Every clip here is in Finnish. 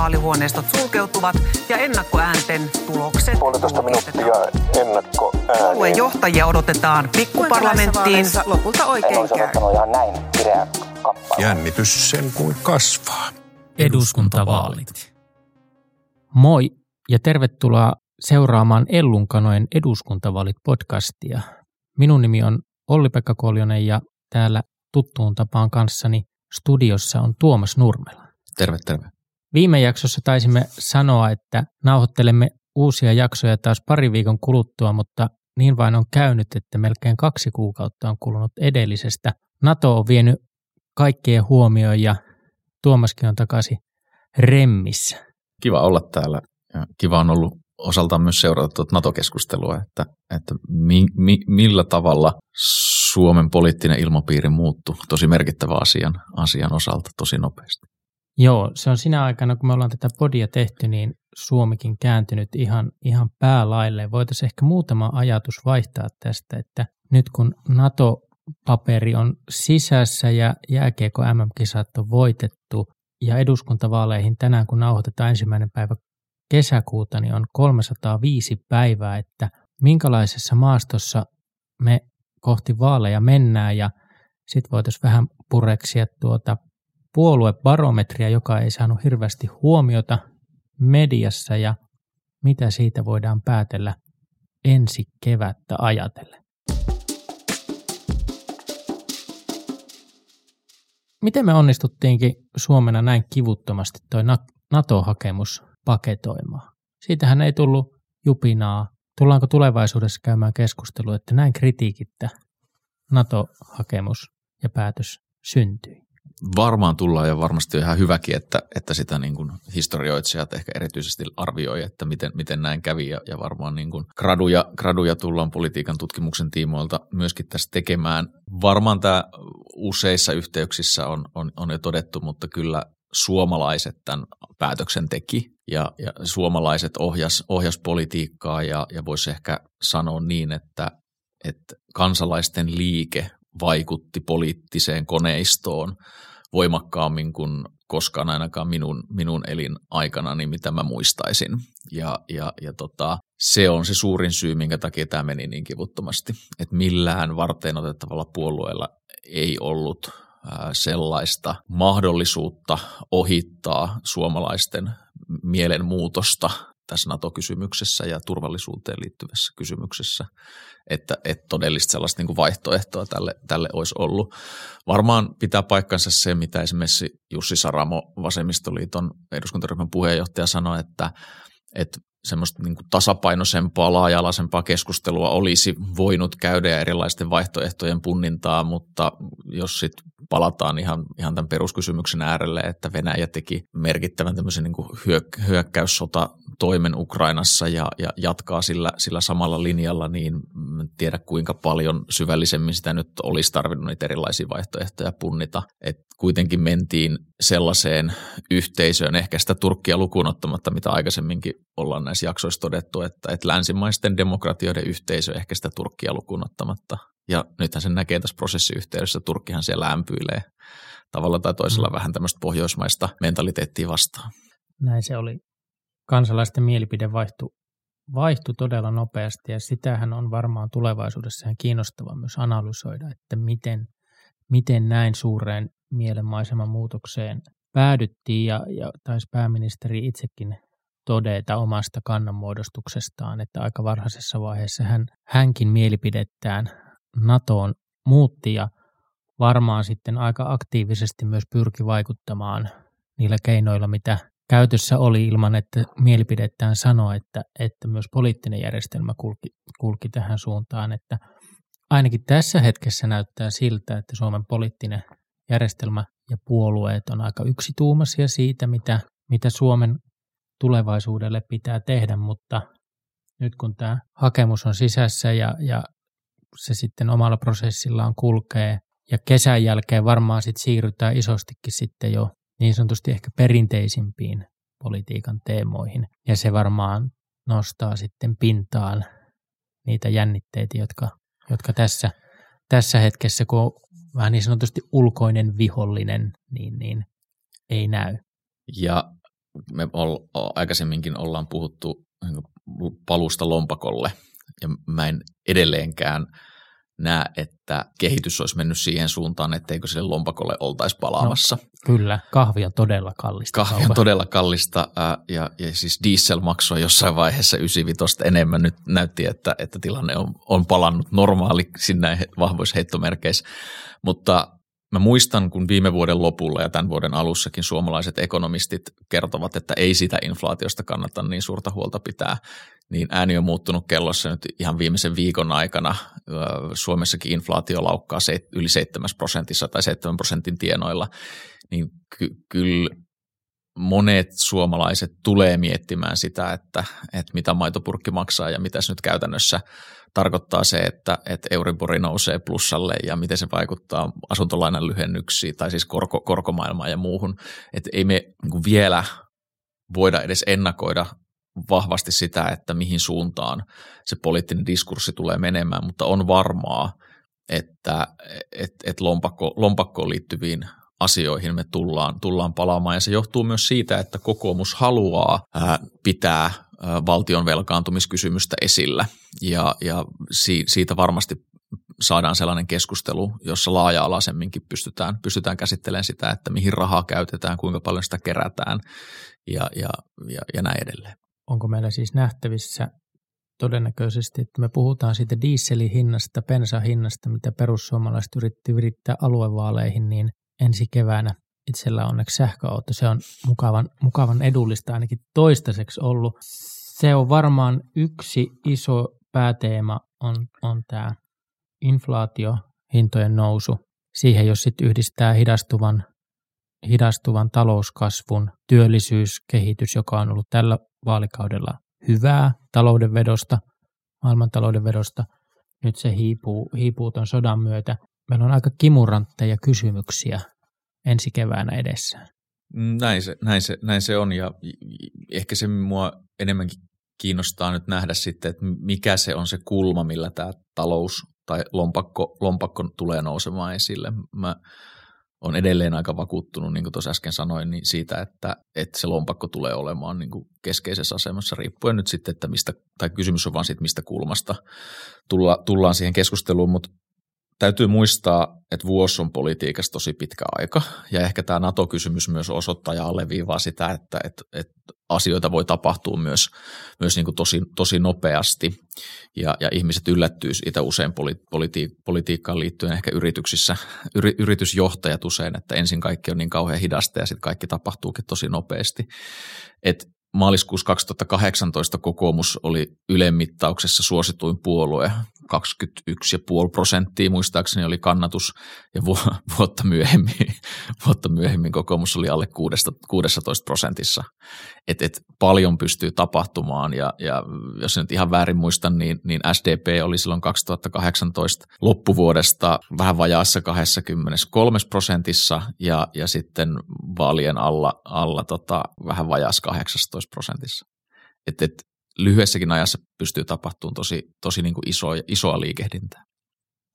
vaalihuoneistot sulkeutuvat ja ennakkoäänten tulokset Puolitoista minuuttia ennakko Puolueen johtajia odotetaan pikkuparlamenttiin. lopulta oikein käy. ihan näin kireä kappale. Jännitys sen kuin kasvaa. eduskuntavaalit. Moi ja tervetuloa seuraamaan Ellunkanojen eduskuntavaalit-podcastia. Minun nimi on Olli-Pekka Koljonen ja täällä tuttuun tapaan kanssani studiossa on Tuomas Nurmela. Terve, terve. Viime jaksossa taisimme sanoa, että nauhoittelemme uusia jaksoja taas pari viikon kuluttua, mutta niin vain on käynyt, että melkein kaksi kuukautta on kulunut edellisestä. NATO on vienyt kaikkien huomioon ja Tuomaskin on takaisin remmissä. Kiva olla täällä ja kiva on ollut osaltaan myös seurata tuota NATO-keskustelua, että, että mi, mi, millä tavalla Suomen poliittinen ilmapiiri muuttui tosi merkittävä asian, asian osalta tosi nopeasti. Joo, se on sinä aikana, kun me ollaan tätä podia tehty, niin Suomikin kääntynyt ihan, ihan päälailleen. Voitaisiin ehkä muutama ajatus vaihtaa tästä, että nyt kun NATO-paperi on sisässä ja jääkiekko MM-kisat on voitettu ja eduskuntavaaleihin tänään, kun nauhoitetaan ensimmäinen päivä kesäkuuta, niin on 305 päivää, että minkälaisessa maastossa me kohti vaaleja mennään ja sitten voitaisiin vähän pureksia tuota puoluebarometria, joka ei saanut hirveästi huomiota mediassa ja mitä siitä voidaan päätellä ensi kevättä ajatellen. Miten me onnistuttiinkin Suomena näin kivuttomasti toi NATO-hakemus paketoimaan? Siitähän ei tullut jupinaa. Tullaanko tulevaisuudessa käymään keskustelua, että näin kritiikittä NATO-hakemus ja päätös syntyi? Varmaan tullaan ja varmasti on ihan hyväkin, että, että sitä niin kuin historioitsijat ehkä erityisesti arvioi, että miten, miten näin kävi. Ja, ja varmaan niin kuin graduja, graduja tullaan politiikan tutkimuksen tiimoilta myöskin tässä tekemään. Varmaan tämä useissa yhteyksissä on, on, on jo todettu, mutta kyllä suomalaiset tämän päätöksen teki. Ja, ja suomalaiset ohjas, ohjas politiikkaa ja, ja voisi ehkä sanoa niin, että, että kansalaisten liike vaikutti poliittiseen koneistoon voimakkaammin kuin koskaan ainakaan minun, minun elin aikana, niin mitä mä muistaisin. Ja, ja, ja tota, se on se suurin syy, minkä takia tämä meni niin kivuttomasti. Että millään varten otettavalla puolueella ei ollut sellaista mahdollisuutta ohittaa suomalaisten mielenmuutosta tässä NATO-kysymyksessä ja turvallisuuteen liittyvässä kysymyksessä, että, että todellista sellaista niin kuin vaihtoehtoa tälle, tälle olisi ollut. Varmaan pitää paikkansa se, mitä esimerkiksi Jussi Saramo, Vasemmistoliiton eduskuntaryhmän puheenjohtaja sanoi, että, että semmoista niin kuin tasapainoisempaa, laaja-alaisempaa keskustelua olisi voinut käydä ja erilaisten vaihtoehtojen punnintaa, mutta jos sitten palataan ihan, ihan tämän peruskysymyksen äärelle, että Venäjä teki merkittävän tämmöisen niin kuin hyök- hyökkäyssota toimen Ukrainassa ja, ja jatkaa sillä, sillä samalla linjalla, niin en tiedä kuinka paljon syvällisemmin sitä nyt olisi tarvinnut niitä erilaisia vaihtoehtoja punnita. Et kuitenkin mentiin sellaiseen yhteisöön, ehkä sitä Turkkia lukuun ottamatta, mitä aikaisemminkin ollaan näissä jaksoissa todettu, että, että länsimaisten demokratioiden yhteisö ehkä sitä Turkkia lukuun ottamatta. Ja nythän sen näkee tässä prosessiyhteydessä, Turkkihan siellä lämpyilee tavalla tai toisella mm. vähän tämmöistä pohjoismaista mentaliteettia vastaan. Näin se oli. Kansalaisten mielipide vaihtui, vaihtui todella nopeasti ja sitähän on varmaan tulevaisuudessa ihan kiinnostavaa myös analysoida, että miten, miten näin suureen mielenmaiseman muutokseen päädyttiin ja, ja taisi pääministeri itsekin todeta omasta kannanmuodostuksestaan, että aika varhaisessa vaiheessa hän, hänkin mielipidettään NATOon muutti ja varmaan sitten aika aktiivisesti myös pyrki vaikuttamaan niillä keinoilla, mitä käytössä oli ilman, että mielipidettään sanoi, että, että myös poliittinen järjestelmä kulki, kulki tähän suuntaan, että ainakin tässä hetkessä näyttää siltä, että Suomen poliittinen järjestelmä ja puolueet on aika yksituumaisia siitä, mitä, mitä Suomen tulevaisuudelle pitää tehdä, mutta nyt kun tämä hakemus on sisässä ja, ja se sitten omalla prosessillaan kulkee ja kesän jälkeen varmaan sitten siirrytään isostikin sitten jo niin sanotusti ehkä perinteisimpiin politiikan teemoihin ja se varmaan nostaa sitten pintaan niitä jännitteitä, jotka, jotka tässä, tässä hetkessä, kun on vähän niin sanotusti ulkoinen vihollinen, niin, niin ei näy. Ja me ol, aikaisemminkin ollaan puhuttu niin palusta lompakolle, ja mä en edelleenkään näe, että kehitys olisi mennyt siihen suuntaan, etteikö sille lompakolle oltaisi palaamassa. No, kyllä, kahvi on todella kallista. Kahvi on todella kallista ää, ja, ja siis diesel maksoi jossain vaiheessa 95 enemmän. Nyt näytti, että, että tilanne on, on palannut normaali sinne vahvoissa heittomerkeissä. Mutta Mä muistan, kun viime vuoden lopulla ja tämän vuoden alussakin suomalaiset ekonomistit kertovat, että ei sitä inflaatiosta kannata niin suurta huolta pitää, niin ääni on muuttunut kellossa nyt ihan viimeisen viikon aikana. Suomessakin inflaatio laukkaa yli 7 prosentissa tai 7 prosentin tienoilla, niin ky- kyllä monet suomalaiset tulee miettimään sitä, että, että mitä maitopurkki maksaa ja mitä se nyt käytännössä tarkoittaa se, että, että Euribori nousee plussalle ja miten se vaikuttaa asuntolainan lyhennyksiin tai siis korko, korkomaailmaan ja muuhun. Että ei me niin vielä voida edes ennakoida vahvasti sitä, että mihin suuntaan se poliittinen diskurssi tulee menemään, mutta on varmaa, että et, et lompakko, lompakkoon liittyviin asioihin me tullaan, tullaan palaamaan. Ja se johtuu myös siitä, että kokoomus haluaa ää, pitää ää, valtion velkaantumiskysymystä esillä. Ja, ja si, siitä varmasti saadaan sellainen keskustelu, jossa laaja-alaisemminkin pystytään, pystytään käsittelemään sitä, että mihin rahaa käytetään, kuinka paljon sitä kerätään ja, ja, ja, ja näin edelleen. Onko meillä siis nähtävissä todennäköisesti, että me puhutaan siitä dieselin hinnasta, bensahinnasta, mitä perussuomalaiset yritti virittää aluevaaleihin, niin ensi keväänä itsellä onneksi sähköauto. Se on mukavan, mukavan edullista ainakin toistaiseksi ollut. Se on varmaan yksi iso pääteema on, on tämä inflaatio, hintojen nousu. Siihen jos sitten yhdistää hidastuvan, hidastuvan talouskasvun, työllisyyskehitys, joka on ollut tällä vaalikaudella hyvää taloudenvedosta, maailmantalouden vedosta, nyt se hiipuu, hiipuu tuon sodan myötä. Meillä on aika kimurantteja kysymyksiä ensi keväänä edessä. Näin se, näin, se, näin se on ja ehkä se mua enemmänkin kiinnostaa nyt nähdä sitten, että mikä se on se kulma, millä tämä talous tai lompakko, lompakko tulee nousemaan esille. Mä on edelleen aika vakuuttunut, niin kuin tuossa äsken sanoin, niin siitä, että, että se lompakko tulee olemaan niin kuin keskeisessä asemassa, riippuen nyt sitten, että mistä, tai kysymys on vaan siitä, mistä kulmasta tulla, tullaan siihen keskusteluun, mutta täytyy muistaa, että vuosi on politiikassa tosi pitkä aika, ja ehkä tämä NATO-kysymys myös osoittaa ja alleviivaa sitä, että, että, että asioita voi tapahtua myös, myös niin kuin tosi, tosi nopeasti, ja, ja ihmiset yllättyy siitä usein politi- politi- politiikkaan liittyen ehkä yrityksissä, yri, yritysjohtajat usein, että ensin kaikki on niin kauhean hidasta ja sitten kaikki tapahtuukin tosi nopeasti. Et maaliskuussa 2018 kokoomus oli ylemittauksessa suosituin puolue 21,5 prosenttia muistaakseni oli kannatus ja vuotta myöhemmin, vuotta myöhemmin kokoomus oli alle 16 prosentissa. Et, et paljon pystyy tapahtumaan ja, ja jos nyt ihan väärin muistan, niin, niin SDP oli silloin 2018 loppuvuodesta vähän vajaassa 23 prosentissa ja, ja sitten vaalien alla, alla tota, vähän vajaassa 18 prosentissa. Et, et lyhyessäkin ajassa pystyy tapahtumaan tosi, tosi niin kuin isoa, isoa liikehdintää.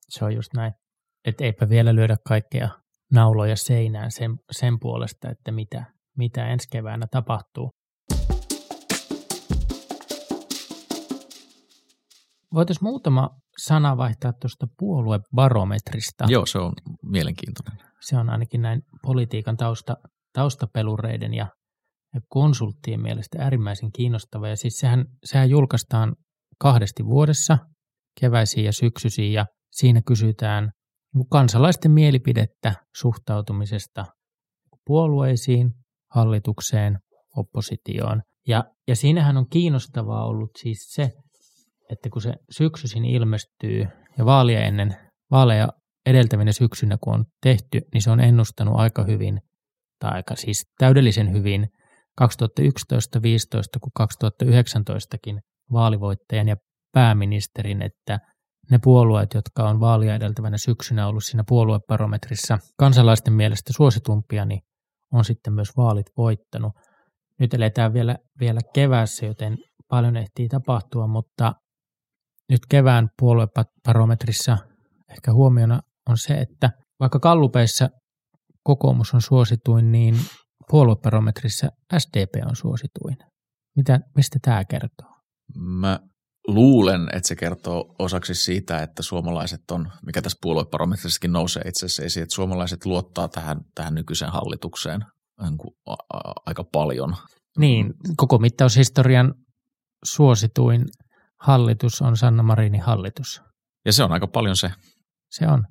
Se on just näin. Että eipä vielä lyödä kaikkea nauloja seinään sen, sen puolesta, että mitä, mitä ensi keväänä tapahtuu. Voitaisiin muutama sana vaihtaa tuosta puoluebarometrista. Joo, se on mielenkiintoinen. Se on ainakin näin politiikan tausta, taustapelureiden ja konsulttien mielestä äärimmäisen kiinnostava. Ja siis sehän, sehän julkaistaan kahdesti vuodessa, keväisiin ja syksyisiin, ja siinä kysytään kansalaisten mielipidettä suhtautumisesta puolueisiin, hallitukseen, oppositioon. Ja, ja siinähän on kiinnostavaa ollut siis se, että kun se syksyisin ilmestyy ja vaalia ennen, vaaleja edeltävinä syksynä kun on tehty, niin se on ennustanut aika hyvin, tai aika siis täydellisen hyvin 2011, 2015 kuin 2019kin vaalivoittajan ja pääministerin, että ne puolueet, jotka on vaalia edeltävänä syksynä ollut siinä puoluebarometrissa kansalaisten mielestä suositumpia, niin on sitten myös vaalit voittanut. Nyt eletään vielä, vielä keväässä, joten paljon ehtii tapahtua, mutta nyt kevään puoluebarometrissa ehkä huomiona on se, että vaikka kallupeissa kokoomus on suosituin, niin puoluebarometrissa SDP on suosituin. Mitä, mistä tämä kertoo? Mä luulen, että se kertoo osaksi siitä, että suomalaiset on, mikä tässä puoluebarometrissakin nousee itse asiassa esiin, että suomalaiset luottaa tähän, tähän nykyiseen hallitukseen niin aika paljon. Niin, koko mittaushistorian suosituin hallitus on Sanna Marinin hallitus. Ja se on aika paljon se. Se on.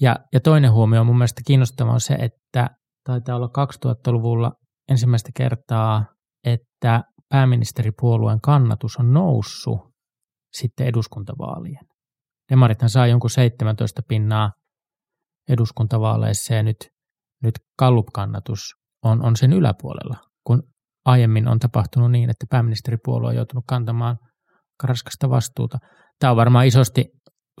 Ja, ja toinen huomio on mun mielestä kiinnostava on se, että taitaa olla 2000-luvulla ensimmäistä kertaa, että pääministeripuolueen kannatus on noussut sitten eduskuntavaalien. Demarithan saa jonkun 17 pinnaa eduskuntavaaleissa ja nyt, nyt Gallup-kannatus on, on sen yläpuolella, kun aiemmin on tapahtunut niin, että pääministeripuolue on joutunut kantamaan raskasta vastuuta. Tämä on varmaan isosti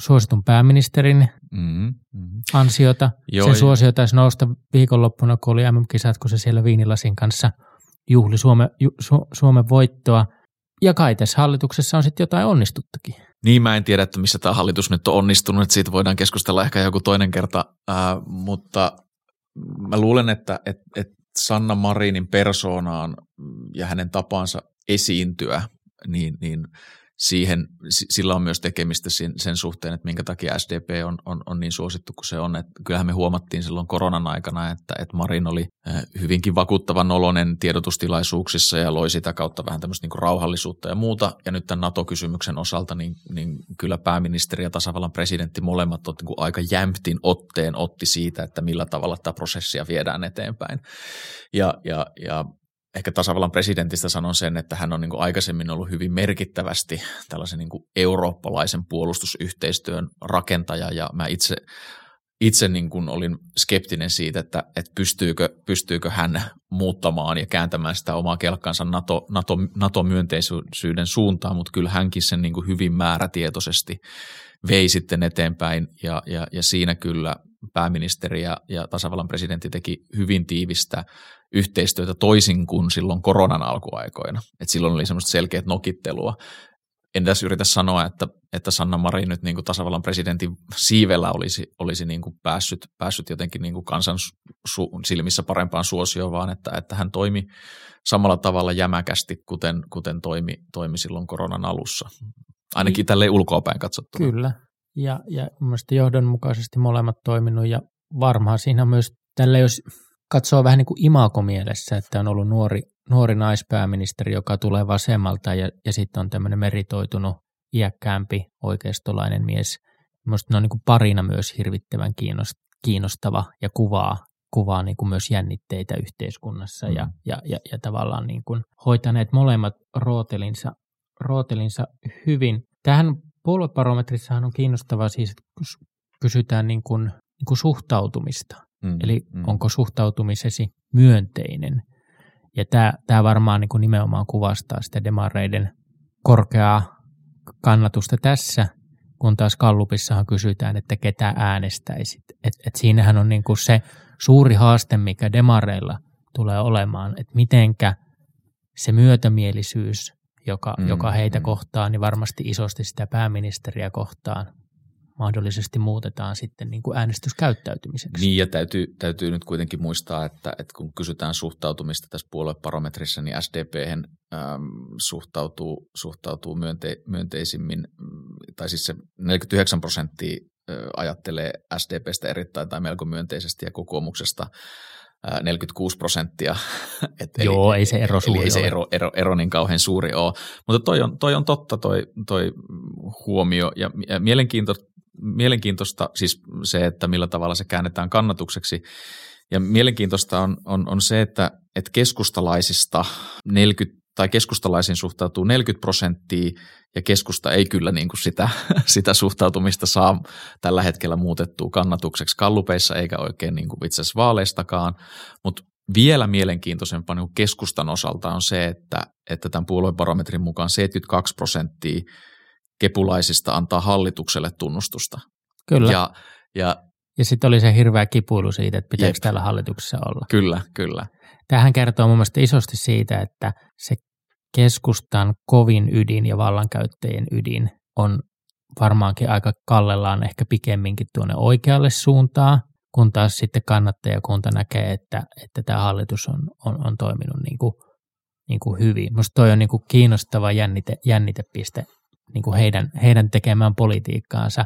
suositun pääministerin Mm-hmm. Mm-hmm. ansiota. Joo, Sen suosio taisi nousta viikonloppuna, kun oli MM-kisat, kun se siellä viinilasin kanssa juhli Suome, ju, Su, Suomen voittoa. Ja kai tässä hallituksessa on sitten jotain onnistuttakin. Niin mä en tiedä, että missä tämä hallitus nyt on onnistunut, että siitä voidaan keskustella ehkä joku toinen kerta, ää, mutta mä luulen, että et, et Sanna Marinin persoonaan ja hänen tapansa esiintyä, niin, niin siihen, si- sillä on myös tekemistä sen, suhteen, että minkä takia SDP on, on, on niin suosittu kuin se on. Että kyllähän me huomattiin silloin koronan aikana, että, että Marin oli äh, hyvinkin vakuuttavan oloinen tiedotustilaisuuksissa ja loi sitä kautta vähän tämmöistä niin rauhallisuutta ja muuta. Ja nyt tämän NATO-kysymyksen osalta, niin, niin kyllä pääministeri ja tasavallan presidentti molemmat otti, niin aika jämptin otteen otti siitä, että millä tavalla tätä prosessia viedään eteenpäin. Ja, ja, ja ehkä tasavallan presidentistä sanon sen, että hän on niin aikaisemmin ollut hyvin merkittävästi tällaisen niin eurooppalaisen puolustusyhteistyön rakentaja. Ja mä itse, itse niin kuin olin skeptinen siitä, että, että pystyykö, pystyykö hän muuttamaan ja kääntämään sitä omaa kelkkansa NATO, NATO, NATO-myönteisyyden suuntaan, mutta kyllä hänkin sen niin kuin hyvin määrätietoisesti vei sitten eteenpäin. Ja, ja, ja siinä kyllä pääministeri ja, ja tasavallan presidentti teki hyvin tiivistä yhteistyötä toisin kuin silloin koronan alkuaikoina. Et silloin oli semmoista selkeät nokittelua. En tässä yritä sanoa, että, että Sanna Marin nyt niin kuin tasavallan presidentin siivellä olisi, olisi niin kuin päässyt, päässyt jotenkin niin kuin kansan su, silmissä parempaan suosioon, vaan että, että hän toimi samalla tavalla jämäkästi, kuten, kuten toimi, toimi silloin koronan alussa. Ainakin tälleen ulkoapäin katsottuna. Kyllä. Ja, ja mielestäni johdonmukaisesti molemmat toiminut ja varmaan siinä myös tällä, jos katsoo vähän niin kuin imakomielessä, että on ollut nuori, nuori naispääministeri, joka tulee vasemmalta ja, ja sitten on tämmöinen meritoitunut iäkkäämpi oikeistolainen mies. Minusta ne on niin kuin parina myös hirvittävän kiinnostava ja kuvaa, kuvaa niin kuin myös jännitteitä yhteiskunnassa mm. ja, ja, ja, ja tavallaan niin kuin hoitaneet molemmat rootelinsa, rootelinsa hyvin. Tähän puoluebarometrissahan on kiinnostavaa siis, että kysytään niin kuin, niin kuin suhtautumista. Mm, Eli mm. onko suhtautumisesi myönteinen? Ja tämä, tämä varmaan niin kuin nimenomaan kuvastaa sitä demareiden korkeaa kannatusta tässä, kun taas Kallupissahan kysytään, että ketä äänestäisit. Et, et siinähän on niin kuin se suuri haaste, mikä demareilla tulee olemaan, että mitenkä se myötämielisyys, joka, mm, joka heitä mm. kohtaa, niin varmasti isosti sitä pääministeriä kohtaan mahdollisesti muutetaan sitten niin kuin äänestyskäyttäytymiseksi. Niin ja täytyy, täytyy nyt kuitenkin muistaa, että, että kun kysytään suhtautumista tässä puoluebarometrissa, niin SDP suhtautuu, suhtautuu myönte, myönteisimmin, tai siis se 49 prosenttia ajattelee SDPstä erittäin tai melko myönteisesti ja kokoomuksesta 46 prosenttia. Et Joo, eli, ei se ero suuri ei se ero, ero, ero niin kauhean suuri ole. Mutta toi on, toi on totta toi, toi huomio ja, ja mielenkiinto, mielenkiintoista siis se, että millä tavalla se käännetään kannatukseksi. Ja mielenkiintoista on, on, on se, että, että keskustalaisista 40 tai keskustalaisiin suhtautuu 40 prosenttia ja keskusta ei kyllä niin kuin sitä, sitä suhtautumista saa tällä hetkellä muutettua kannatukseksi kallupeissa eikä oikein niin kuin itse asiassa vaaleistakaan, mutta vielä mielenkiintoisempaa niin keskustan osalta on se, että, että tämän puoluebarometrin mukaan 72 prosenttia kepulaisista antaa hallitukselle tunnustusta. Kyllä. Ja, ja, ja sitten oli se hirveä kipuilu siitä, että pitääkö täällä hallituksessa olla. Kyllä, kyllä. Tähän kertoo mun mielestä isosti siitä, että se keskustan kovin ydin ja vallankäyttäjien ydin on varmaankin aika kallellaan ehkä pikemminkin tuonne oikealle suuntaan kun taas sitten kannattajakunta näkee, että, että tämä hallitus on, on, on toiminut niin kuin, niin kuin hyvin. Minusta toi on niin kuin kiinnostava jännite, jännitepiste niin kuin heidän, heidän tekemään politiikkaansa.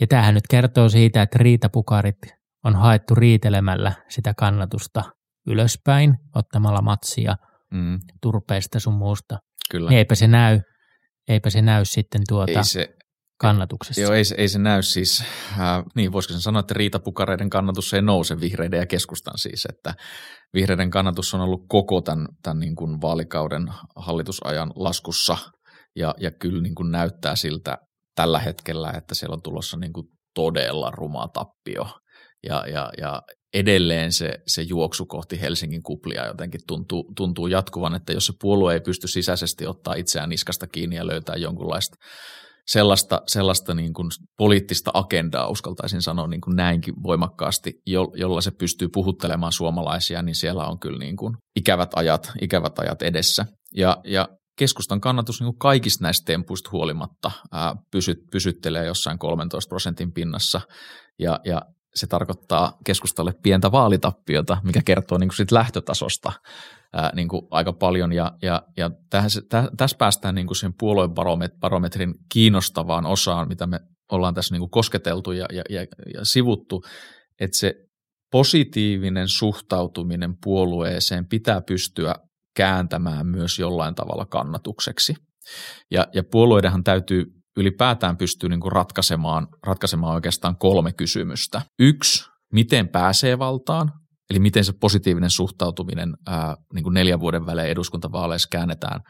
Ja tämähän nyt kertoo siitä, että riitapukarit on haettu riitelemällä sitä kannatusta ylöspäin, ottamalla matsia mm. turpeista sun muusta. Kyllä. Niin eipä se näy, eipä se näy sitten tuota ei se, kannatuksessa. Joo, ei, ei se näy siis, äh, niin voisiko sen sanoa, että riitapukareiden kannatus ei nouse vihreiden ja keskustan siis, että vihreiden kannatus on ollut koko tämän, tämän niin kuin vaalikauden hallitusajan laskussa ja, ja kyllä niin kuin näyttää siltä tällä hetkellä, että siellä on tulossa niin kuin todella ruma tappio ja, ja, ja edelleen se, se juoksu kohti Helsingin kuplia jotenkin tuntuu, tuntuu jatkuvan, että jos se puolue ei pysty sisäisesti ottaa itseään niskasta kiinni ja löytää jonkunlaista sellaista, sellaista niin kuin poliittista agendaa, uskaltaisin sanoa niin kuin näinkin voimakkaasti, jo, jolla se pystyy puhuttelemaan suomalaisia, niin siellä on kyllä niin kuin ikävät, ajat, ikävät ajat edessä. Ja, ja keskustan kannatus niin kuin kaikista näistä tempuista huolimatta ää, pysyt, pysyttelee jossain 13 prosentin pinnassa, ja, ja se tarkoittaa keskustalle pientä vaalitappiota, mikä kertoo niin kuin siitä lähtötasosta ää, niin kuin aika paljon. Ja, ja, ja tässä, tässä päästään niin kuin siihen puoluebarometrin kiinnostavaan osaan, mitä me ollaan tässä niin kuin kosketeltu ja, ja, ja, ja sivuttu, että se positiivinen suhtautuminen puolueeseen pitää pystyä kääntämään myös jollain tavalla kannatukseksi. Ja, ja puolueidenhan täytyy ylipäätään pystyy niin kuin ratkaisemaan, ratkaisemaan oikeastaan kolme kysymystä. Yksi, miten pääsee valtaan, eli miten se positiivinen suhtautuminen ää, niin kuin neljän vuoden välein eduskuntavaaleissa käännetään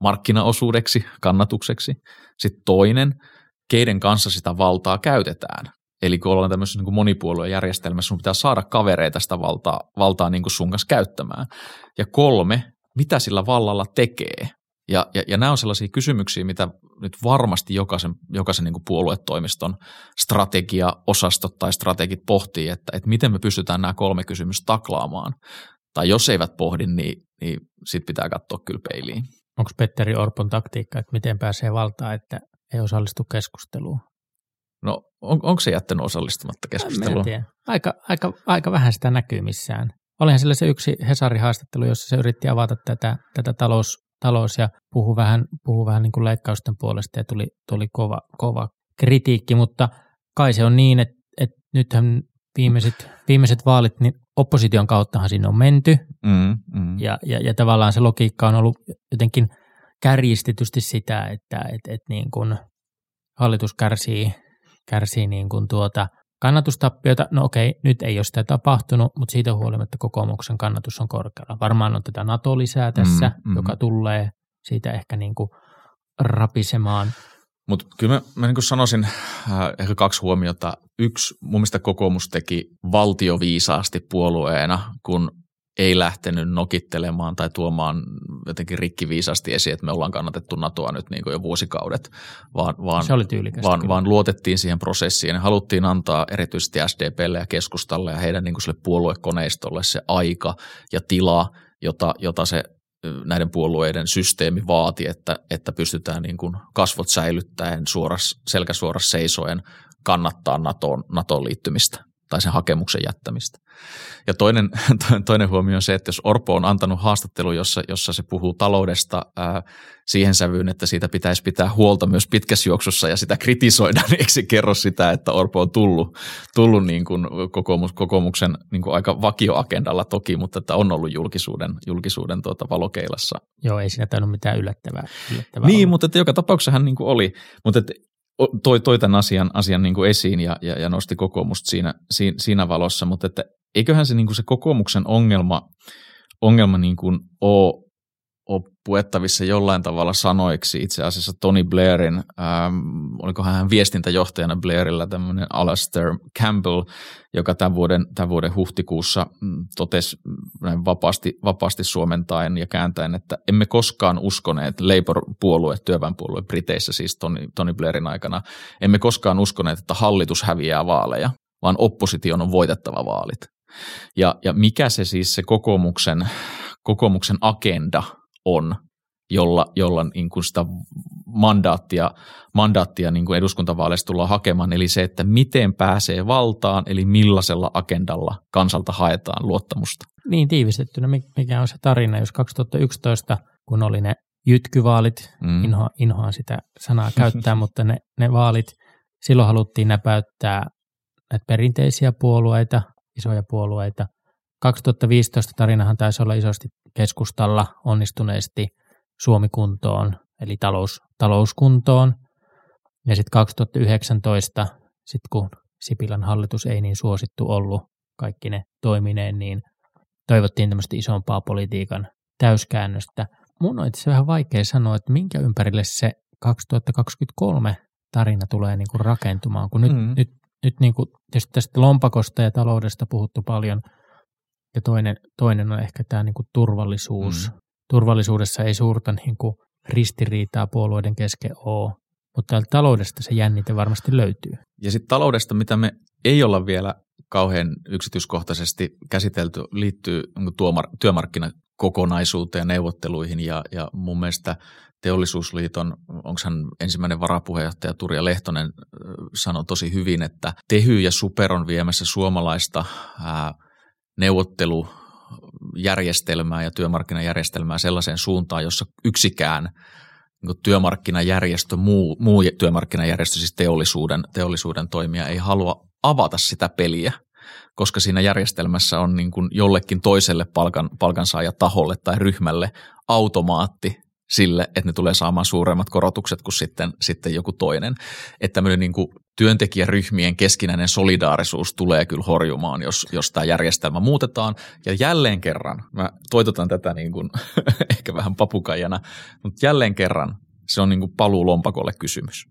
markkinaosuudeksi, kannatukseksi. Sitten toinen, keiden kanssa sitä valtaa käytetään. Eli kun ollaan tämmöisessä niin monipuoluejärjestelmässä, sun pitää saada kavereita sitä valtaa, valtaa niin kuin sun kanssa käyttämään. Ja kolme, mitä sillä vallalla tekee. Ja, ja, ja nämä on sellaisia kysymyksiä, mitä nyt varmasti jokaisen, jokaisen niin puoluetoimiston strategia-osastot tai strategit pohtii, että, että miten me pystytään nämä kolme kysymystä taklaamaan. Tai jos eivät pohdi, niin, niin sitten pitää katsoa kyllä peiliin. Onko Petteri Orpon taktiikka, että miten pääsee valtaan, että ei osallistu keskusteluun? No on, onko se jättänyt osallistumatta keskusteluun? Aika, aika, aika vähän sitä näkyy missään. Olihan sillä se yksi Hesari-haastattelu, jossa se yritti avata tätä, tätä talous, talous ja puhu vähän, puhu vähän niin kuin leikkausten puolesta ja tuli, tuli kova, kova kritiikki, mutta kai se on niin, että, että nythän viimeiset, viimeiset vaalit, niin opposition kauttahan sinne on menty mm, mm. Ja, ja, ja tavallaan se logiikka on ollut jotenkin kärjistetysti sitä, että että että niin kuin hallitus kärsii, kärsii niin kuin tuota kannatustappiota. No okei, nyt ei ole sitä tapahtunut, mutta siitä huolimatta kokoomuksen kannatus on korkealla. Varmaan on tätä NATO-lisää tässä, mm, mm. joka tulee siitä ehkä niin kuin rapisemaan. Mutta kyllä mä, mä niin sanoisin äh, ehkä kaksi huomiota. Yksi, mun mielestä kokoomus teki valtioviisaasti puolueena, kun ei lähtenyt nokittelemaan tai tuomaan jotenkin rikkiviisasti esiin, että me ollaan kannatettu NATOa nyt niin jo vuosikaudet, vaan, vaan, se oli vaan, vaan luotettiin siihen prosessiin. Ja haluttiin antaa erityisesti SDPlle ja keskustalle ja heidän niin kuin sille puoluekoneistolle se aika ja tila, jota, jota se näiden puolueiden systeemi vaati, että, että pystytään niin kuin kasvot säilyttäen suoras, selkäsuoras seisoen kannattaa NATOon, NATOon liittymistä tai sen hakemuksen jättämistä. Ja toinen, toinen huomio on se, että jos Orpo on antanut haastattelu, jossa, jossa se puhuu taloudesta ää, siihen sävyyn, että siitä pitäisi pitää huolta myös pitkässä juoksussa ja sitä kritisoidaan, niin eikö se kerro sitä, että Orpo on tullut, tullut niin kuin kokoomus, kokoomuksen niin kuin aika vakioagendalla toki, mutta että on ollut julkisuuden, julkisuuden tuota valokeilassa. Joo, ei siinä tainnut mitään yllättävää. yllättävää niin, olla. mutta että joka tapauksessa hän niin kuin oli, mutta että toi, toi tämän asian, asian niin kuin esiin ja, ja, ja nosti kokoomusta siinä, siinä, siinä valossa, mutta että eiköhän se, niin kuin se kokoomuksen ongelma, ongelma niin kuin ole, ole puettavissa jollain tavalla sanoiksi. Itse asiassa Tony Blairin, ähm, olikohan hän viestintäjohtajana Blairilla tämmöinen Alastair Campbell, joka tämän vuoden, tämän vuoden huhtikuussa mm, totesi näin vapaasti, vapaasti suomentaen ja kääntäen, että emme koskaan uskoneet, Labour-puolue, työväenpuolue Briteissä siis Tony, Tony Blairin aikana, emme koskaan uskoneet, että hallitus häviää vaaleja, vaan opposition on voitettava vaalit. Ja, ja mikä se siis se kokoomuksen, kokoomuksen agenda on, jolla, jolla niin kuin sitä mandaattia, mandaattia niin kuin eduskuntavaaleista tullaan hakemaan, eli se, että miten pääsee valtaan, eli millaisella agendalla kansalta haetaan luottamusta. Niin tiivistettynä, mikä on se tarina, jos 2011, kun oli ne jytkyvaalit, mm. inhoa, inhoan sitä sanaa käyttää, mutta ne, ne vaalit, silloin haluttiin näpäyttää näitä perinteisiä puolueita, isoja puolueita. 2015 tarinahan taisi olla isosti keskustalla onnistuneesti Suomi-kuntoon, eli talous, talouskuntoon. Ja sitten 2019, sit kun Sipilän hallitus ei niin suosittu ollut kaikki ne toimineen, niin toivottiin tämmöistä isompaa politiikan täyskäännöstä. Mun on itse vähän vaikea sanoa, että minkä ympärille se 2023 tarina tulee niin kuin rakentumaan, kun nyt, mm. nyt, nyt niin kuin tietysti tästä lompakosta ja taloudesta puhuttu paljon, ja toinen, toinen on ehkä tämä niin kuin turvallisuus. Mm. Turvallisuudessa ei suurta niin kuin ristiriitaa puolueiden kesken ole, mutta täältä taloudesta se jännite varmasti löytyy. Ja sitten taloudesta, mitä me ei olla vielä kauhean yksityiskohtaisesti käsitelty, liittyy niin työmarkkinakokonaisuuteen ja neuvotteluihin ja, ja mun mielestä teollisuusliiton, onko hän ensimmäinen varapuheenjohtaja Turja Lehtonen sanoi tosi hyvin, että Tehy ja Super on viemässä suomalaista ää, neuvottelujärjestelmää ja työmarkkinajärjestelmää sellaiseen suuntaan, jossa yksikään niin työmarkkinajärjestö, muu, muu työmarkkinajärjestö, siis teollisuuden, teollisuuden toimija ei halua avata sitä peliä, koska siinä järjestelmässä on niin kuin jollekin toiselle palkan, palkansaajataholle tai ryhmälle automaatti sille, että ne tulee saamaan suuremmat korotukset kuin sitten, sitten joku toinen. Että tämmöinen niin kuin työntekijäryhmien keskinäinen solidaarisuus tulee kyllä horjumaan, jos, jos tämä järjestelmä muutetaan. Ja jälleen kerran, mä toitotan tätä niin kuin, ehkä vähän papukajana, mutta jälleen kerran se on niin kuin paluu lompakolle kysymys.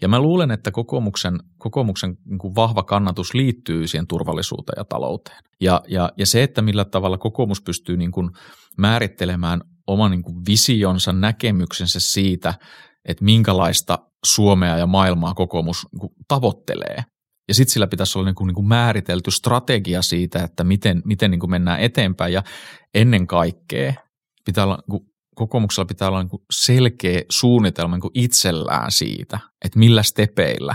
Ja mä luulen, että kokoomuksen, kokoomuksen niin kuin vahva kannatus liittyy siihen turvallisuuteen ja talouteen. Ja, ja, ja se, että millä tavalla kokoomus pystyy niin kuin määrittelemään oman niin kuin visionsa, näkemyksensä siitä, että minkälaista Suomea ja maailmaa kokoomus niin tavoittelee. Ja sitten sillä pitäisi olla niin kuin, niin kuin määritelty strategia siitä, että miten, miten niin kuin mennään eteenpäin. Ja ennen kaikkea pitää olla, niin kuin, kokoomuksella pitää olla niin kuin selkeä suunnitelma niin kuin itsellään siitä, että millä stepeillä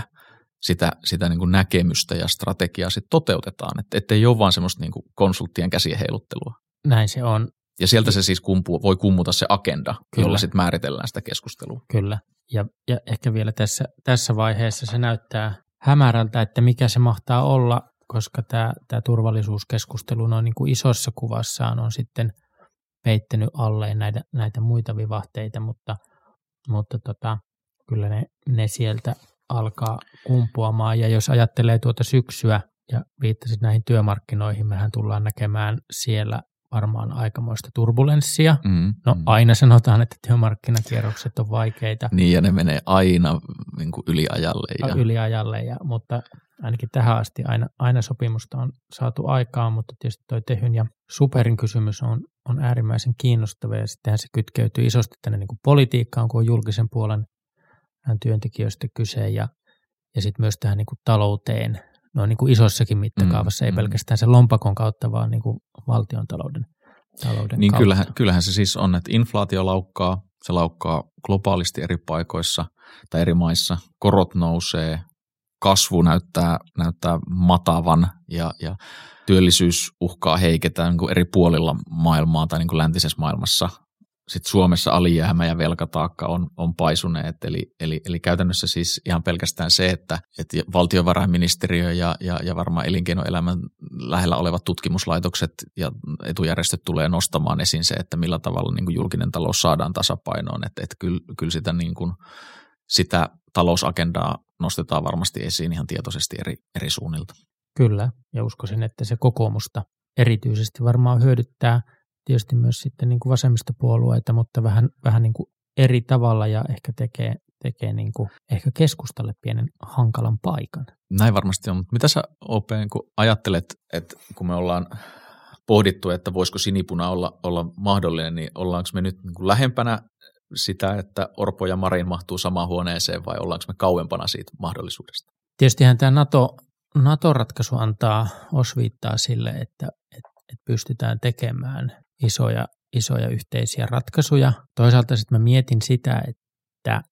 sitä, sitä niin kuin näkemystä ja strategiaa sitten toteutetaan. Että ei ole vaan semmoista niin kuin konsulttien käsien heiluttelua. Näin se on. Ja sieltä se siis kumpuu, voi kummuta se agenda, Kyllä. jolla sitten määritellään sitä keskustelua. Kyllä. Ja, ja ehkä vielä tässä, tässä vaiheessa se näyttää hämärältä, että mikä se mahtaa olla, koska tämä, tämä turvallisuuskeskustelu noin niin kuin isossa kuvassaan on sitten peittänyt alleen näitä, näitä muita vivahteita, mutta, mutta tota, kyllä ne, ne sieltä alkaa kumpuamaan. Ja jos ajattelee tuota syksyä ja viittasit näihin työmarkkinoihin, mehän tullaan näkemään siellä varmaan aikamoista turbulenssia. Mm, no mm. aina sanotaan, että työmarkkinakierrokset on vaikeita. Niin ja ne menee aina niin kuin yliajalle. Ja... Yliajalle, ja, mutta ainakin tähän asti aina, aina sopimusta on saatu aikaan, mutta tietysti toi Tehyn ja Superin kysymys on, on äärimmäisen kiinnostava ja sittenhän se kytkeytyy isosti tänne niin kuin politiikkaan, kun on julkisen puolen työntekijöistä kyse ja, ja sitten myös tähän niin kuin talouteen noin niin kuin isossakin mittakaavassa, mm, ei mm. pelkästään sen lompakon kautta, vaan niin kuin valtion talouden, talouden niin kautta. Kyllähän, kyllähän se siis on, että inflaatio laukkaa, se laukkaa globaalisti eri paikoissa tai eri maissa, korot nousee, kasvu näyttää, näyttää matavan ja, ja työllisyys uhkaa heiketä niin kuin eri puolilla maailmaa tai niin kuin läntisessä maailmassa sitten Suomessa alijäämä ja velkataakka on, on paisuneet. Eli, eli, eli käytännössä siis ihan pelkästään se, että, että valtiovarainministeriö ja, ja, ja varmaan elinkeinoelämän lähellä olevat tutkimuslaitokset ja etujärjestöt tulee nostamaan esiin se, että millä tavalla niin kuin julkinen talous saadaan tasapainoon. Että, että kyllä, kyllä sitä, niin kuin, sitä talousagendaa nostetaan varmasti esiin ihan tietoisesti eri, eri suunnilta. Kyllä, ja uskoisin, että se kokoomusta erityisesti varmaan hyödyttää – tietysti myös sitten niin kuin vasemmistopuolueita, mutta vähän, vähän niin kuin eri tavalla ja ehkä tekee, tekee niin kuin ehkä keskustalle pienen hankalan paikan. Näin varmasti on, mutta mitä sä OP, kun ajattelet, että kun me ollaan pohdittu, että voisiko sinipuna olla, olla mahdollinen, niin ollaanko me nyt niin kuin lähempänä sitä, että Orpo ja Marin mahtuu samaan huoneeseen vai ollaanko me kauempana siitä mahdollisuudesta? Tietystihän tämä NATO, NATO-ratkaisu antaa osviittaa sille, että, että, että pystytään tekemään isoja, isoja yhteisiä ratkaisuja. Toisaalta sitten mä mietin sitä, että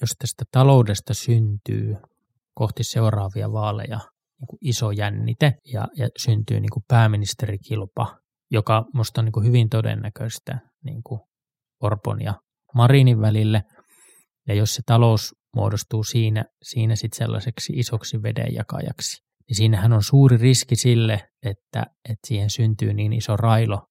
jos tästä taloudesta syntyy kohti seuraavia vaaleja niin kuin iso jännite ja, ja syntyy niin kuin pääministerikilpa, joka minusta on niin kuin hyvin todennäköistä niin kuin Orpon ja Marinin välille. Ja jos se talous muodostuu siinä, siinä sitten sellaiseksi isoksi vedenjakajaksi, niin siinähän on suuri riski sille, että, että siihen syntyy niin iso railo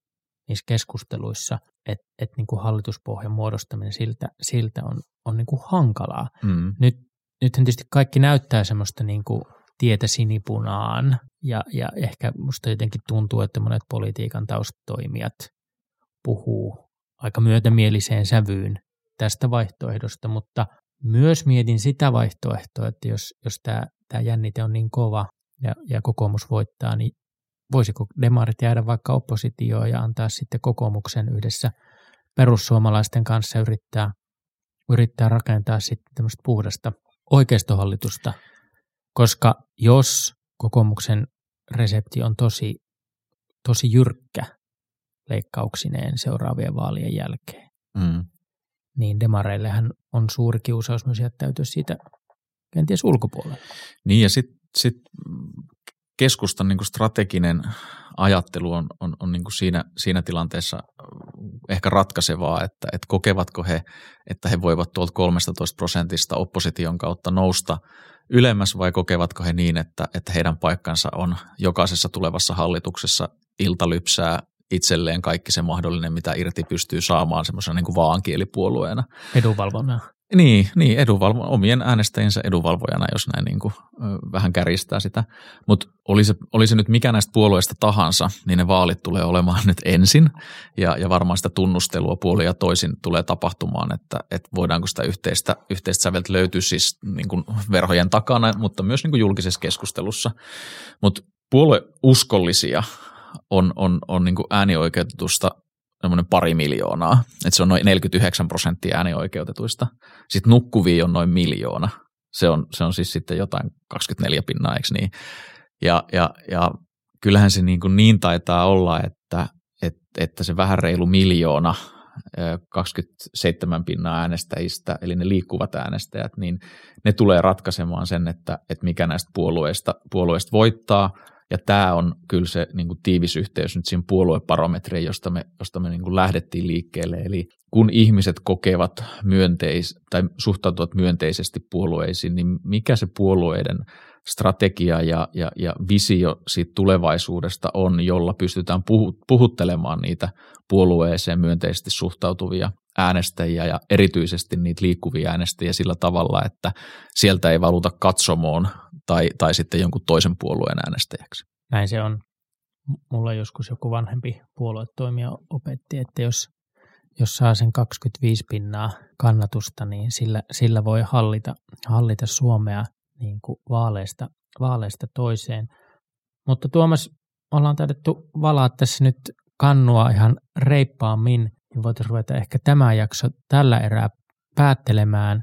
niissä keskusteluissa, että, että niin kuin hallituspohjan muodostaminen siltä, siltä on, on niin kuin hankalaa. Mm. Nyt, nythän tietysti kaikki näyttää semmoista niin kuin tietä sinipunaan ja, ja ehkä musta jotenkin tuntuu, että monet politiikan taustatoimijat puhuu aika myötämieliseen sävyyn tästä vaihtoehdosta, mutta myös mietin sitä vaihtoehtoa, että jos, jos tämä, tämä jännite on niin kova ja, ja kokoomus voittaa, niin voisiko demarit jäädä vaikka oppositioon ja antaa sitten kokoomuksen yhdessä perussuomalaisten kanssa yrittää, yrittää rakentaa sitten tämmöistä puhdasta oikeistohallitusta, koska jos kokoomuksen resepti on tosi, tosi jyrkkä leikkauksineen seuraavien vaalien jälkeen, Mm. niin demareillehän on suuri kiusaus myös jättäytyä siitä kenties ulkopuolelle. Niin ja sitten sit keskustan niin strateginen ajattelu on, on, on niin siinä, siinä tilanteessa ehkä ratkaisevaa, että, että kokevatko he, että he voivat tuolta 13 prosentista opposition kautta nousta ylemmäs vai kokevatko he niin, että, että heidän paikkansa on jokaisessa tulevassa hallituksessa iltalypsää itselleen kaikki se mahdollinen, mitä irti pystyy saamaan semmoisena niin kuin vaankielipuolueena. Edunvalvonnan. Niin, niin edunvalvo, omien äänestäjiensä edunvalvojana, jos näin niin kuin, vähän käristää sitä. Mutta oli se, oli se nyt mikä näistä puolueista tahansa, niin ne vaalit tulee olemaan nyt ensin ja, ja varmaan sitä tunnustelua puoli ja toisin tulee tapahtumaan, että, että voidaanko sitä yhteistä, yhteistä säveltä löytyä siis niin kuin verhojen takana, mutta myös niin kuin julkisessa keskustelussa. Mutta puolueuskollisia on, on, on niin kuin äänioikeutetusta semmoinen pari miljoonaa, että se on noin 49 prosenttia äänioikeutetuista. Sitten nukkuvia on noin miljoona. Se on, se on siis sitten jotain 24 pinnaa, eikö niin? Ja, ja, ja kyllähän se niin, kuin niin taitaa olla, että, että, että se vähän reilu miljoona, 27 pinnaa äänestäjistä, eli ne liikkuvat äänestäjät, niin ne tulee ratkaisemaan sen, että, että mikä näistä puolueista, puolueista voittaa – ja tämä on kyllä se niin kuin tiivis yhteys nyt siinä puolueparometriin, josta me, josta me niin kuin lähdettiin liikkeelle. Eli kun ihmiset kokevat myönteis, tai suhtautuvat myönteisesti puolueisiin, niin mikä se puolueiden strategia ja, ja, ja visio siitä tulevaisuudesta on, jolla pystytään puhu, puhuttelemaan niitä puolueeseen myönteisesti suhtautuvia äänestäjiä ja erityisesti niitä liikkuvia äänestäjiä sillä tavalla, että sieltä ei valuta katsomoon tai, tai sitten jonkun toisen puolueen äänestäjäksi. Näin se on. Mulla joskus joku vanhempi puoluetoimija opetti, että jos, jos saa sen 25 pinnaa kannatusta, niin sillä, sillä voi hallita, hallita Suomea niin kuin vaaleista, vaaleista toiseen. Mutta Tuomas, ollaan taidettu valaa tässä nyt kannua ihan reippaammin, niin voitaisiin ruveta ehkä tämä jakso tällä erää päättelemään.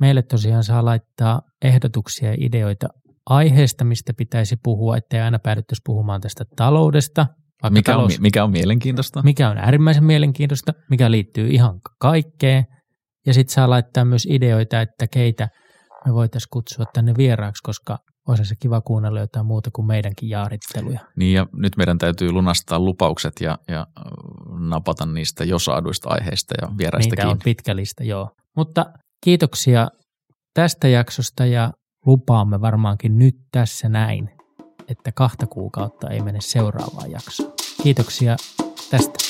Meille tosiaan saa laittaa ehdotuksia ja ideoita aiheesta, mistä pitäisi puhua, ettei aina päädyttäisi puhumaan tästä taloudesta. Mikä, talous, on, mikä on mielenkiintoista? Mikä on äärimmäisen mielenkiintoista, mikä liittyy ihan kaikkeen. Ja sitten saa laittaa myös ideoita, että keitä me voitaisiin kutsua tänne vieraaksi, koska olisi se kiva kuunnella jotain muuta kuin meidänkin jaaritteluja. Niin ja nyt meidän täytyy lunastaa lupaukset ja, ja napata niistä jo saaduista aiheista ja vieraista Niitä on pitkä lista, joo. Mutta kiitoksia tästä jaksosta ja lupaamme varmaankin nyt tässä näin, että kahta kuukautta ei mene seuraavaan jaksoon. Kiitoksia tästä.